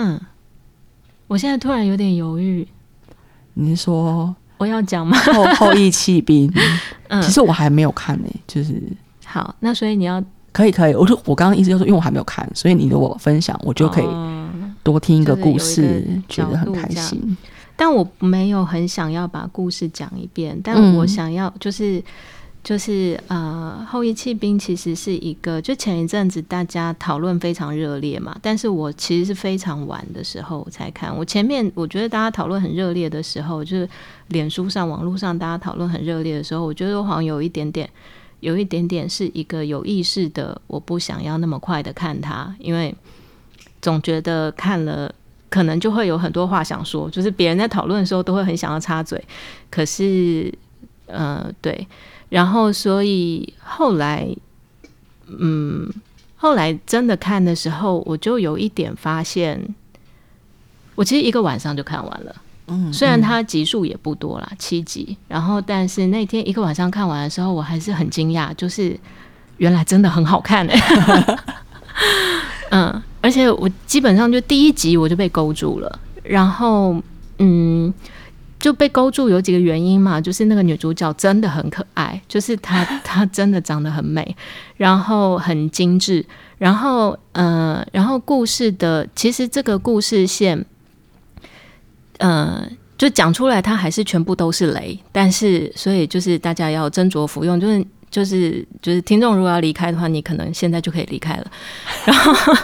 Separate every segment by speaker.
Speaker 1: 嗯，我现在突然有点犹豫。
Speaker 2: 你是说
Speaker 1: 我要讲吗？
Speaker 2: 后后羿弃兵。
Speaker 1: 嗯，
Speaker 2: 其实我还没有看呢、欸，就是
Speaker 1: 好，那所以你要
Speaker 2: 可以可以，我就我刚刚意思就是说，因为我还没有看，所以你的我分享，我就可以多听一个故事，嗯就是、觉得很开心。
Speaker 1: 但我没有很想要把故事讲一遍，但我想要就是。嗯就是呃，后翼弃兵其实是一个，就前一阵子大家讨论非常热烈嘛，但是我其实是非常晚的时候才看。我前面我觉得大家讨论很热烈的时候，就是脸书上、网络上大家讨论很热烈的时候，我觉得我好像有一点点，有一点点是一个有意识的，我不想要那么快的看它，因为总觉得看了可能就会有很多话想说，就是别人在讨论的时候都会很想要插嘴，可是呃，对。然后，所以后来，嗯，后来真的看的时候，我就有一点发现，我其实一个晚上就看完了。嗯，虽然它集数也不多啦，七集。然后，但是那天一个晚上看完的时候，我还是很惊讶，就是原来真的很好看哎。嗯，而且我基本上就第一集我就被勾住了。然后，嗯。就被勾住有几个原因嘛，就是那个女主角真的很可爱，就是她 她真的长得很美，然后很精致，然后呃，然后故事的其实这个故事线，呃，就讲出来它还是全部都是雷，但是所以就是大家要斟酌服用，就是。就是就是听众如果要离开的话，你可能现在就可以离开了。然后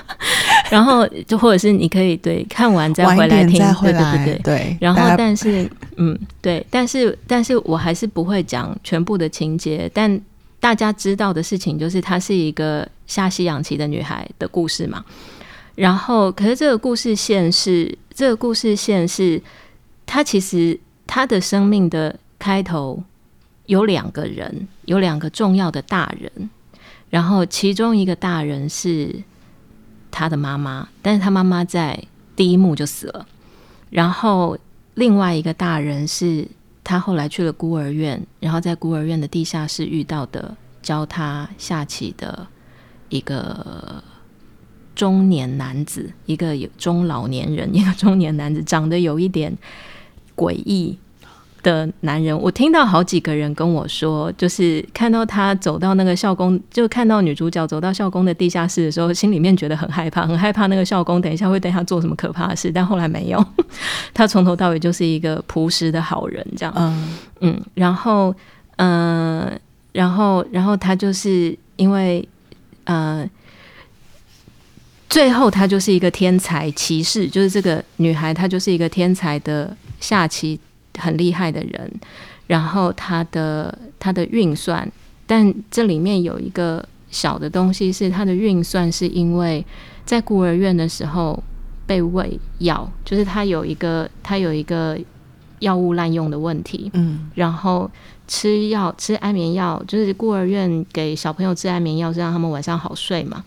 Speaker 1: 然后就或者是你可以对看完再回来听，
Speaker 2: 来
Speaker 1: 对对对对。
Speaker 2: 对
Speaker 1: 然后但是嗯对，但是但是我还是不会讲全部的情节。但大家知道的事情就是，她是一个下西洋棋的女孩的故事嘛。然后可是这个故事线是这个故事线是，她其实她的生命的开头。有两个人，有两个重要的大人，然后其中一个大人是他的妈妈，但是他妈妈在第一幕就死了。然后另外一个大人是他后来去了孤儿院，然后在孤儿院的地下室遇到的教他下棋的一个中年男子，一个有中老年人，一个中年男子，长得有一点诡异。的男人，我听到好几个人跟我说，就是看到他走到那个校工，就看到女主角走到校工的地下室的时候，心里面觉得很害怕，很害怕那个校工等一下会对他做什么可怕的事。但后来没有，他从头到尾就是一个朴实的好人，这样。嗯嗯，然后嗯、呃，然后然后他就是因为呃，最后他就是一个天才骑士，就是这个女孩，她就是一个天才的下棋。很厉害的人，然后他的他的运算，但这里面有一个小的东西是他的运算，是因为在孤儿院的时候被喂药，就是他有一个他有一个药物滥用的问题，嗯，然后吃药吃安眠药，就是孤儿院给小朋友吃安眠药是让他们晚上好睡嘛。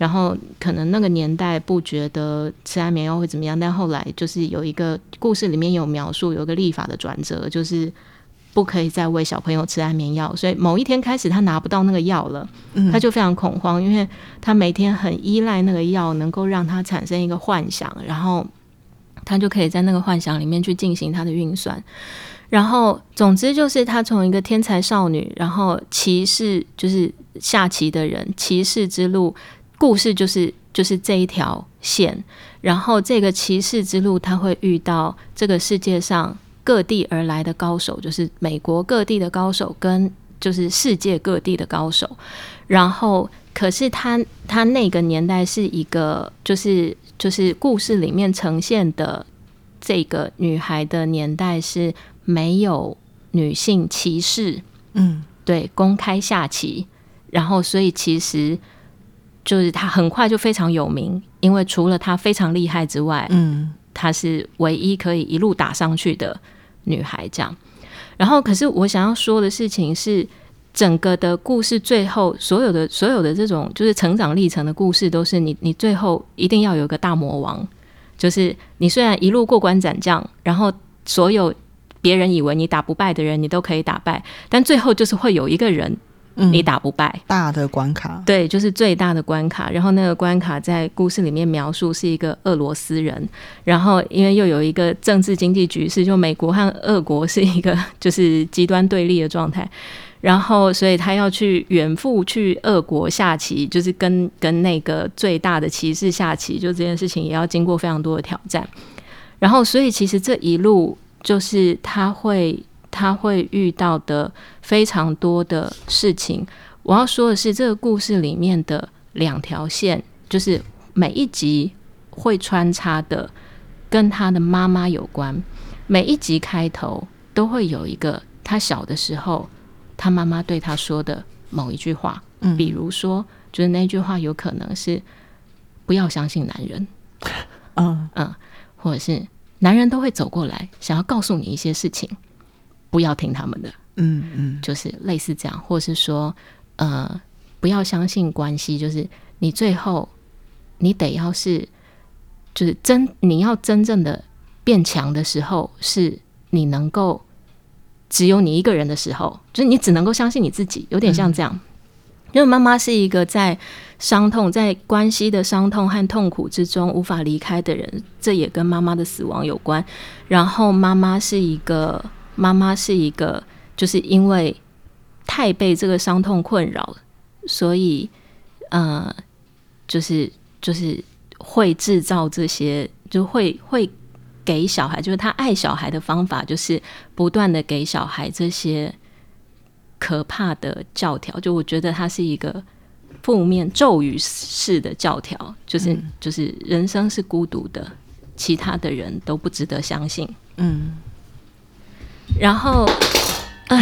Speaker 1: 然后可能那个年代不觉得吃安眠药会怎么样，但后来就是有一个故事里面有描述，有一个立法的转折，就是不可以再喂小朋友吃安眠药。所以某一天开始，他拿不到那个药了，他就非常恐慌，因为他每天很依赖那个药，能够让他产生一个幻想，然后他就可以在那个幻想里面去进行他的运算。然后总之就是他从一个天才少女，然后骑士就是下棋的人，骑士之路。故事就是就是这一条线，然后这个骑士之路，他会遇到这个世界上各地而来的高手，就是美国各地的高手跟就是世界各地的高手。然后，可是他他那个年代是一个就是就是故事里面呈现的这个女孩的年代是没有女性骑士，嗯，对，公开下棋，然后所以其实。就是她很快就非常有名，因为除了她非常厉害之外，嗯，她是唯一可以一路打上去的女孩。这样，然后可是我想要说的事情是，整个的故事最后所有的所有的这种就是成长历程的故事，都是你你最后一定要有一个大魔王，就是你虽然一路过关斩将，然后所有别人以为你打不败的人，你都可以打败，但最后就是会有一个人。你打不败。
Speaker 2: 大的关卡，
Speaker 1: 对，就是最大的关卡。然后那个关卡在故事里面描述是一个俄罗斯人，然后因为又有一个政治经济局势，就美国和俄国是一个 就是极端对立的状态。然后，所以他要去远赴去俄国下棋，就是跟跟那个最大的骑士下棋，就这件事情也要经过非常多的挑战。然后，所以其实这一路就是他会他会遇到的非常多的事情。我要说的是，这个故事里面的两条线，就是每一集会穿插的跟他的妈妈有关。每一集开头都会有一个他小的时候。他妈妈对他说的某一句话，嗯，比如说，就是那句话有可能是不要相信男人，嗯嗯，或者是男人都会走过来想要告诉你一些事情，不要听他们的，嗯嗯，就是类似这样，或者是说，呃，不要相信关系，就是你最后你得要是，就是真你要真正的变强的时候，是你能够。只有你一个人的时候，就是你只能够相信你自己，有点像这样。嗯、因为妈妈是一个在伤痛、在关系的伤痛和痛苦之中无法离开的人，这也跟妈妈的死亡有关。然后妈妈是一个，妈妈是一个，就是因为太被这个伤痛困扰，所以呃，就是就是会制造这些，就会会。给小孩，就是他爱小孩的方法，就是不断的给小孩这些可怕的教条。就我觉得他是一个负面咒语式的教条，就是、嗯、就是人生是孤独的，其他的人都不值得相信。嗯，然后，啊，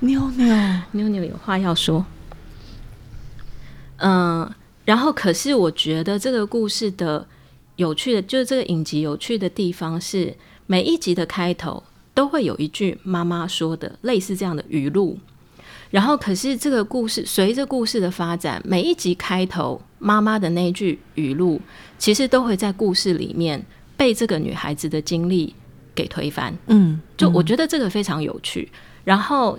Speaker 1: 妞妞妞妞有话要说。嗯，然后可是我觉得这个故事的。有趣的，就是这个影集有趣的地方是，每一集的开头都会有一句妈妈说的类似这样的语录，然后可是这个故事随着故事的发展，每一集开头妈妈的那句语录，其实都会在故事里面被这个女孩子的经历给推翻。嗯，就我觉得这个非常有趣。然后，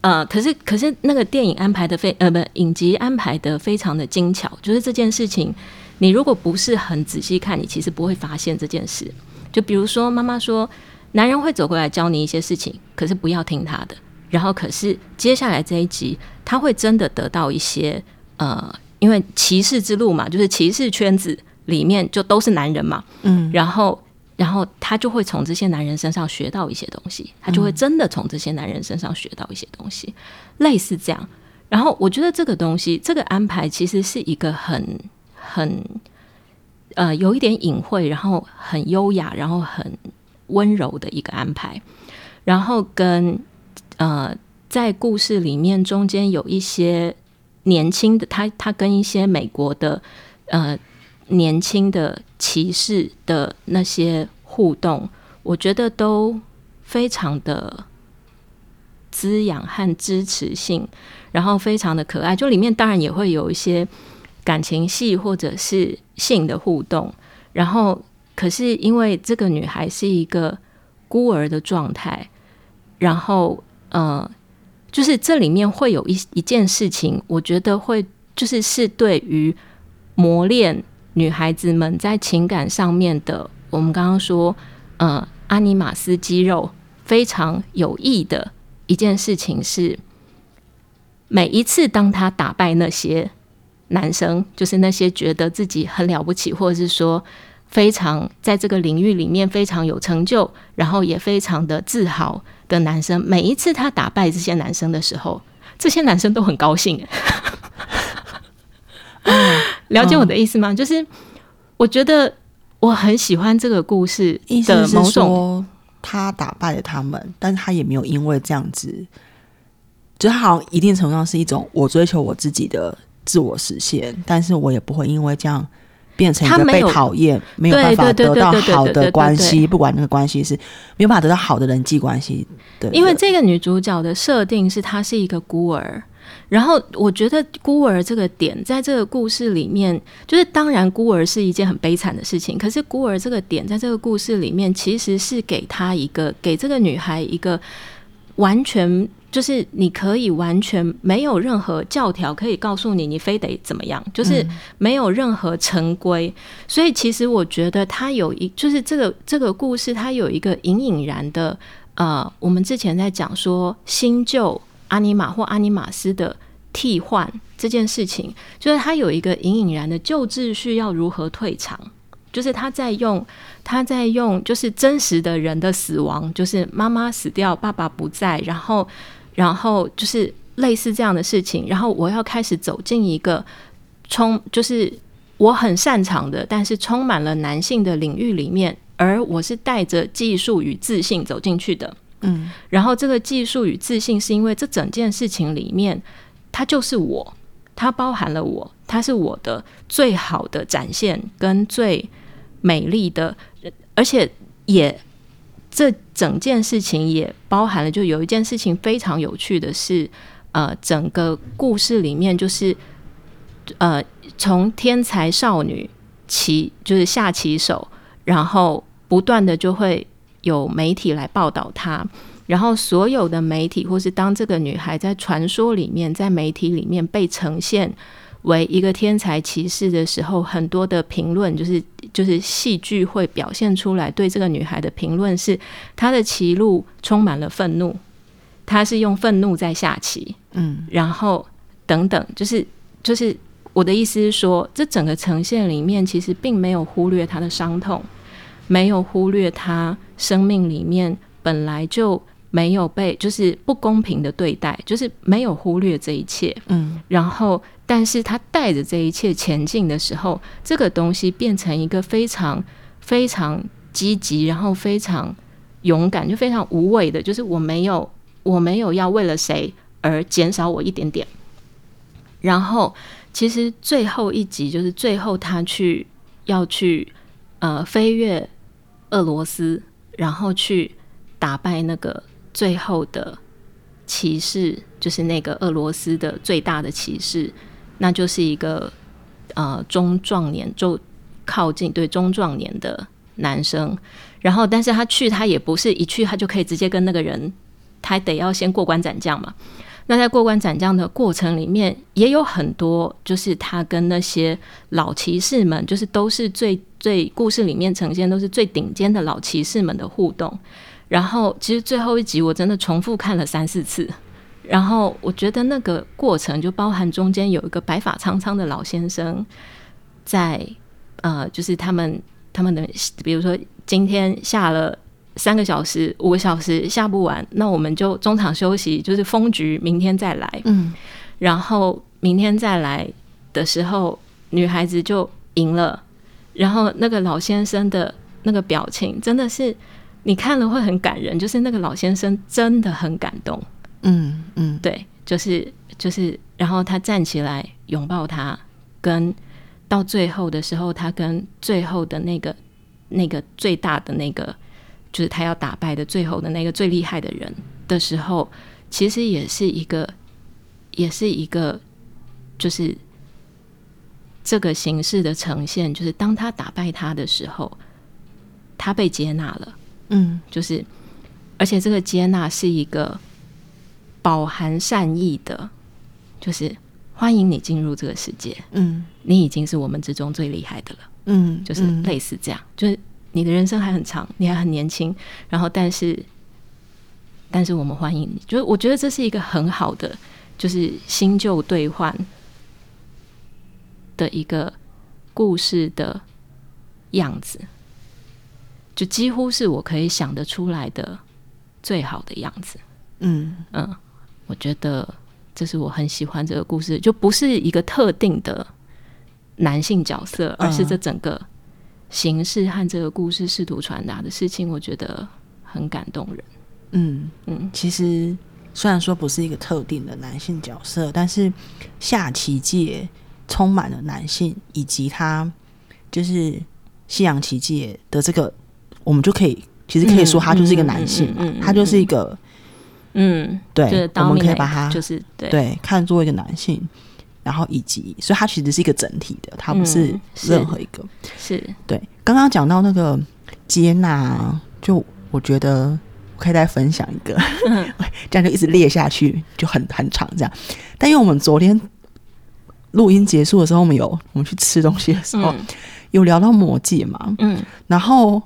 Speaker 1: 呃，可是可是那个电影安排的非呃不影集安排的非常的精巧，就是这件事情。你如果不是很仔细看，你其实不会发现这件事。就比如说，妈妈说，男人会走过来教你一些事情，可是不要听他的。然后，可是接下来这一集，他会真的得到一些呃，因为骑士之路嘛，就是骑士圈子里面就都是男人嘛，嗯，然后，然后他就会从这些男人身上学到一些东西，他就会真的从这些男人身上学到一些东西，类似这样。然后，我觉得这个东西，这个安排其实是一个很。很呃，有一点隐晦，然后很优雅，然后很温柔的一个安排，然后跟呃，在故事里面中间有一些年轻的他，他跟一些美国的呃年轻的骑士的那些互动，我觉得都非常的滋养和支持性，然后非常的可爱。就里面当然也会有一些。感情戏或者是性的互动，然后可是因为这个女孩是一个孤儿的状态，然后呃，就是这里面会有一一件事情，我觉得会就是是对于磨练女孩子们在情感上面的，我们刚刚说呃阿尼玛斯肌肉非常有益的一件事情是，每一次当她打败那些。男生就是那些觉得自己很了不起，或者是说非常在这个领域里面非常有成就，然后也非常的自豪的男生。每一次他打败这些男生的时候，这些男生都很高兴。了解我的意思吗？就是我觉得我很喜欢这个故事的某种，
Speaker 2: 他打败了他们，但是他也没有因为这样子，就他好像一定程度上是一种我追求我自己的。自我实现，但是我也不会因为这样变成一个被讨厌，没有办法得到好的关系。不管那个关系是没有办法得到好的人际关系。的，
Speaker 1: 因为这个女主角的设定是她是一个孤儿，然后我觉得孤儿这个点在这个故事里面，就是当然孤儿是一件很悲惨的事情，可是孤儿这个点在这个故事里面其实是给她一个给这个女孩一个完全就是你可以完全没有任何教条可以告诉你，你非得怎么样，就是没有任何成规。所以其实我觉得它有一，就是这个这个故事，它有一个隐隐然的，呃，我们之前在讲说新旧阿尼玛或阿尼玛斯的替换这件事情，就是他有一个隐隐然的旧秩序要如何退场。就是他在用，他在用，就是真实的人的死亡，就是妈妈死掉，爸爸不在，然后，然后就是类似这样的事情，然后我要开始走进一个充，就是我很擅长的，但是充满了男性的领域里面，而我是带着技术与自信走进去的，嗯，然后这个技术与自信是因为这整件事情里面，它就是我，它包含了我，它是我的最好的展现跟最。美丽的，而且也这整件事情也包含了，就有一件事情非常有趣的是，呃，整个故事里面就是，呃，从天才少女棋就是下棋手，然后不断的就会有媒体来报道她，然后所有的媒体或是当这个女孩在传说里面，在媒体里面被呈现。为一个天才骑士的时候，很多的评论就是就是戏剧会表现出来对这个女孩的评论是，她的歧路充满了愤怒，她是用愤怒在下棋，嗯，然后等等，就是就是我的意思是说，这整个呈现里面其实并没有忽略她的伤痛，没有忽略他生命里面本来就没有被就是不公平的对待，就是没有忽略这一切，嗯，然后。但是他带着这一切前进的时候，这个东西变成一个非常非常积极，然后非常勇敢，就非常无畏的。就是我没有，我没有要为了谁而减少我一点点。然后，其实最后一集就是最后他去要去呃飞越俄罗斯，然后去打败那个最后的骑士，就是那个俄罗斯的最大的骑士。那就是一个呃中壮年，就靠近对中壮年的男生，然后但是他去他也不是一去他就可以直接跟那个人，他得要先过关斩将嘛。那在过关斩将的过程里面，也有很多就是他跟那些老骑士们，就是都是最最故事里面呈现都是最顶尖的老骑士们的互动。然后其实最后一集我真的重复看了三四次。然后我觉得那个过程就包含中间有一个白发苍苍的老先生在，呃，就是他们他们的，比如说今天下了三个小时、五个小时下不完，那我们就中场休息，就是封局，明天再来。嗯，然后明天再来的时候，女孩子就赢了，然后那个老先生的那个表情真的是你看了会很感人，就是那个老先生真的很感动。嗯嗯，对，就是就是，然后他站起来拥抱他，跟到最后的时候，他跟最后的那个那个最大的那个，就是他要打败的最后的那个最厉害的人的时候，其实也是一个，也是一个，就是这个形式的呈现，就是当他打败他的时候，他被接纳了，嗯，就是，而且这个接纳是一个。饱含善意的，就是欢迎你进入这个世界。嗯，你已经是我们之中最厉害的了。嗯，就是类似这样，就是你的人生还很长，你还很年轻。然后，但是，但是我们欢迎你。就是我觉得这是一个很好的，就是新旧兑换的一个故事的样子，就几乎是我可以想得出来的最好的样子。嗯嗯。我觉得这是我很喜欢这个故事，就不是一个特定的男性角色，而是这整个形式和这个故事试图传达的事情，我觉得很感动人。
Speaker 2: 嗯嗯，其实虽然说不是一个特定的男性角色，但是下棋界充满了男性，以及他就是西洋棋界的这个，我们就可以其实可以说他就是一个男性嘛，他就是一个。嗯，对，我们可以把他就是对，对看作一个男性，然后以及，所以它其实是一个整体的，它不是任何一个。嗯、是，是对。刚刚讲到那个接纳，就我觉得我可以再分享一个，这样就一直列下去，就很很长这样。但因为我们昨天录音结束的时候，我们有我们去吃东西的时候，嗯、有聊到魔戒嘛，嗯，然后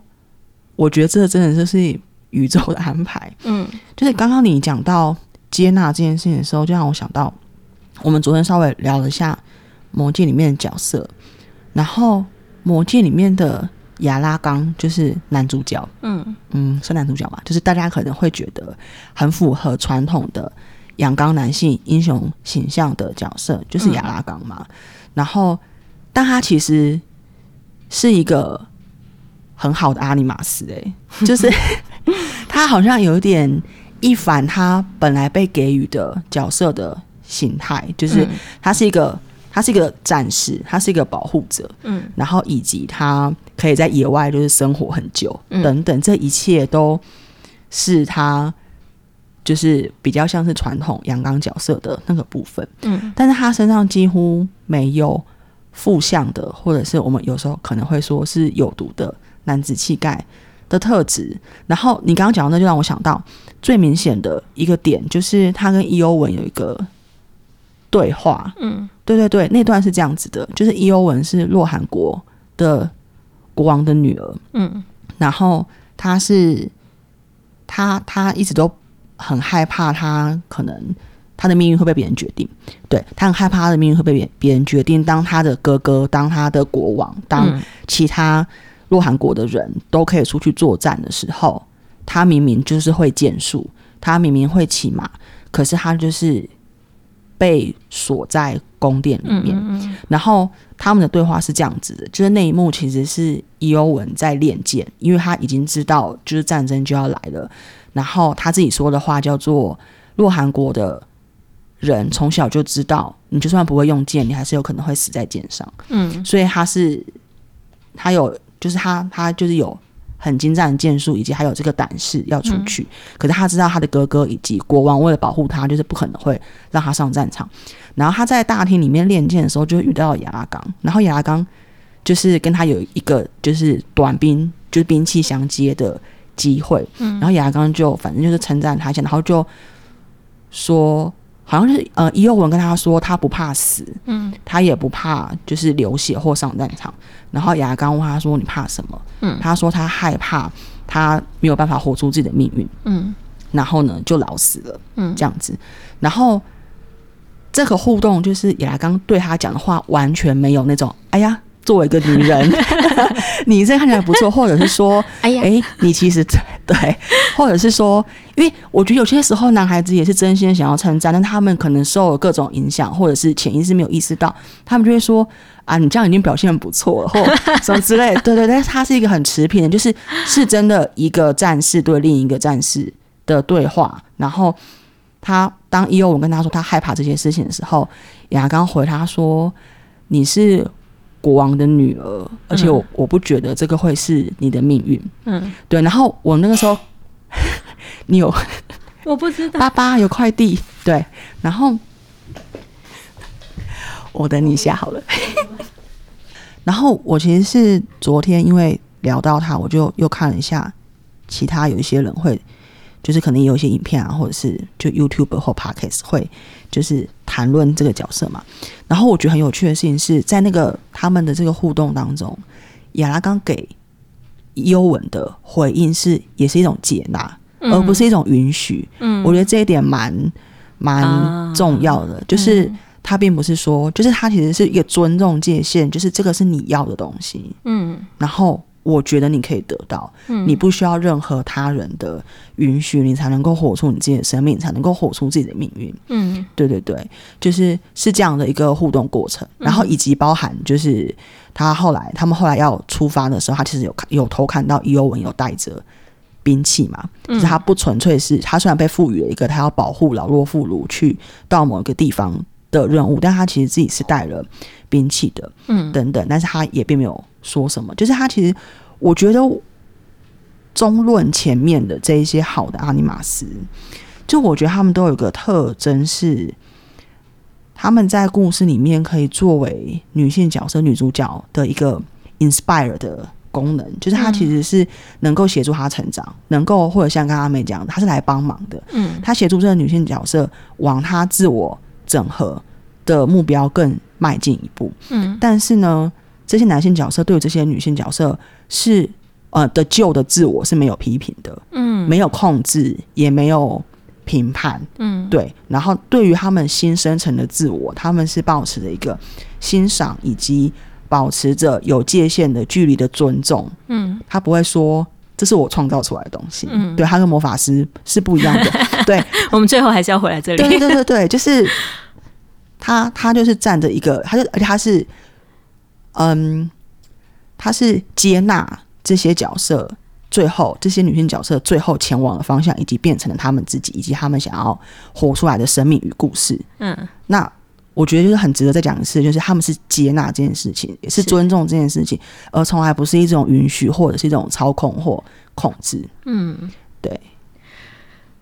Speaker 2: 我觉得这真的就是宇宙的安排，嗯，就是刚刚你讲到接纳这件事情的时候，就让我想到我们昨天稍微聊了一下魔戒里面的角色，然后魔戒里面的。亚拉冈就是男主角，嗯嗯，是男主角嘛？就是大家可能会觉得很符合传统的阳刚男性英雄形象的角色，就是亚拉冈嘛。嗯、然后，但他其实是一个很好的阿尼玛斯，哎，就是 他好像有点一反他本来被给予的角色的形态，就是他是一个。他是一个战士，他是一个保护者，嗯，然后以及他可以在野外就是生活很久，嗯、等等，这一切都是他就是比较像是传统阳刚角色的那个部分，嗯，但是他身上几乎没有负向的，或者是我们有时候可能会说是有毒的男子气概的特质。然后你刚刚讲到，那就让我想到最明显的一个点，就是他跟伊欧文有一个对话，嗯。对对对，那段是这样子的，就是伊欧文是洛汗国的国王的女儿，嗯，然后她是她她一直都很害怕，她可能她的命运会被别人决定，对，她很害怕她的命运会被别别人决定，当她的哥哥，当她的国王，当其他洛汗国的人都可以出去作战的时候，她明明就是会剑术，他明明会骑马，可是他就是。被锁在宫殿里面，嗯嗯，然后他们的对话是这样子的，就是那一幕其实是伊欧文在练剑，因为他已经知道就是战争就要来了，然后他自己说的话叫做“洛韩国的人从小就知道，你就算不会用剑，你还是有可能会死在剑上。”嗯，所以他是他有，就是他他就是有。很精湛的剑术，以及还有这个胆识要出去。嗯、可是他知道他的哥哥以及国王为了保护他，就是不可能会让他上战场。然后他在大厅里面练剑的时候，就遇到亚拉冈。然后亚拉冈就是跟他有一个就是短兵，就是兵器相接的机会。嗯、然后亚拉冈就反正就是称赞他一下，然后就说。好像是呃，伊欧文跟他说，他不怕死，嗯，他也不怕就是流血或上战场。然后亚刚问他说：“你怕什么？”嗯，他说他害怕他没有办法活出自己的命运，嗯，然后呢就老死了，嗯，这样子。然后这个互动就是亚刚对他讲的话完全没有那种，哎呀。作为一个女人，你这看起来不错，或者是说，哎呀，哎，你其实 对，或者是说，因为我觉得有些时候男孩子也是真心想要称赞，但他们可能受了各种影响，或者是潜意识没有意识到，他们就会说啊，你这样已经表现很不错了，或什么之类。对对，但是他是一个很持平的，就是是真的一个战士对另一个战士的对话。然后他当伊欧文跟他说他害怕这些事情的时候，亚刚回他说你是。国王的女儿，而且我、嗯、我不觉得这个会是你的命运。嗯，对。然后我那个时候，你有
Speaker 1: 我不知道，
Speaker 2: 爸爸有快递。对，然后我等你一下好了。然后我其实是昨天因为聊到他，我就又看了一下其他有一些人会。就是可能有一些影片啊，或者是就 YouTube 或 Podcast 会就是谈论这个角色嘛。然后我觉得很有趣的事情是在那个他们的这个互动当中，亚拉冈给尤文的回应是也是一种接纳，嗯、而不是一种允许。嗯，我觉得这一点蛮蛮重要的，啊、就是他并不是说，就是他其实是一个尊重界限，就是这个是你要的东西。嗯，然后。我觉得你可以得到，嗯，你不需要任何他人的允许，你才能够活出你自己的生命，才能够活出自己的命运。嗯，对对对，就是是这样的一个互动过程，然后以及包含就是他后来他们后来要出发的时候，他其实有看有偷看到伊欧文有带着兵器嘛，就是他不纯粹是他虽然被赋予了一个他要保护老弱妇孺去到某一个地方的任务，但他其实自己是带了兵器的，嗯，等等，但是他也并没有。说什么？就是他其实，我觉得中论前面的这一些好的阿尼玛斯，就我觉得他们都有一个特征是，他们在故事里面可以作为女性角色、女主角的一个 inspire 的功能，就是他其实是能够协助她成长，嗯、能够或者像刚刚阿美讲，她是来帮忙的。嗯，她协助这个女性角色往她自我整合的目标更迈进一步。嗯，但是呢，这些男性角色对这些女性角色是呃的旧的自我是没有批评的。嗯，没有控制，也没有评判。嗯，对。然后对于他们新生成的自我，他们是保持着一个欣赏以及。保持着有界限的距离的尊重，嗯，他不会说这是我创造出来的东西，嗯，对，他跟魔法师是不一样的，对，
Speaker 1: 我们最后还是要回来这里，
Speaker 2: 对对对对，就是他，他就是站着一个，他就而且他是，嗯，他是接纳这些角色，最后这些女性角色最后前往的方向，以及变成了他们自己，以及他们想要活出来的生命与故事，嗯，那。我觉得就是很值得再讲一次，就是他们是接纳这件事情，也是尊重这件事情，而从来不是一种允许或者是一种操控或控制。嗯，对，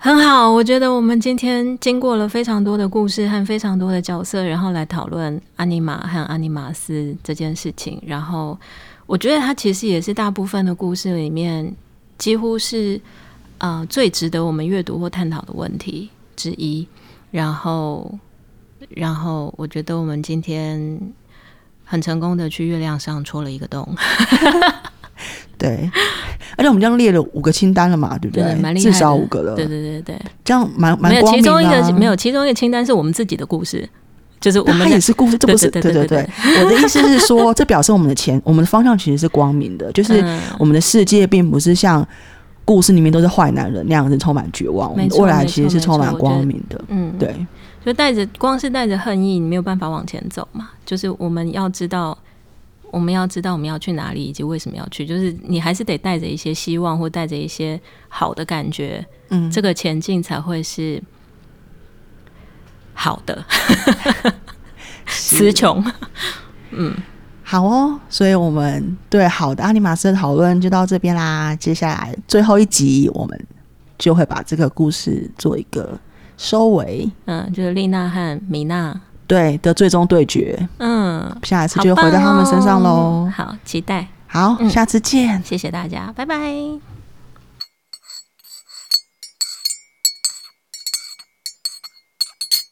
Speaker 1: 很好。我觉得我们今天经过了非常多的故事和非常多的角色，然后来讨论阿尼玛和阿尼玛斯这件事情。然后我觉得它其实也是大部分的故事里面，几乎是呃最值得我们阅读或探讨的问题之一。然后。然后我觉得我们今天很成功的去月亮上戳了一个洞，
Speaker 2: 对，而且我们这样列了五个清单了嘛，对不对？对，蛮厉害，至少五个了。对对对对，这样蛮蛮。
Speaker 1: 没有，其中一个没有，其中一个清单是我们自己的故事，就是我们
Speaker 2: 也是故事，这不是对对对对。我的意思是说，这表示我们的前我们的方向其实是光明的，就是我们的世界并不是像故事里面都是坏男人那样子充满绝望，我们未来其实是充满光明的。嗯，对。
Speaker 1: 就带着光是带着恨意，你没有办法往前走嘛。就是我们要知道，我们要知道我们要去哪里，以及为什么要去。就是你还是得带着一些希望，或带着一些好的感觉，嗯，这个前进才会是好的。词穷，嗯，
Speaker 2: 好哦。所以我们对好的阿尼玛斯的讨论就到这边啦。接下来最后一集，我们就会把这个故事做一个。收尾，
Speaker 1: 嗯，就是丽娜和米娜
Speaker 2: 对的最终对决，嗯，下一次就回到他们身上喽。
Speaker 1: 好，期待，
Speaker 2: 好，嗯，下次见，
Speaker 1: 谢谢大家，拜拜。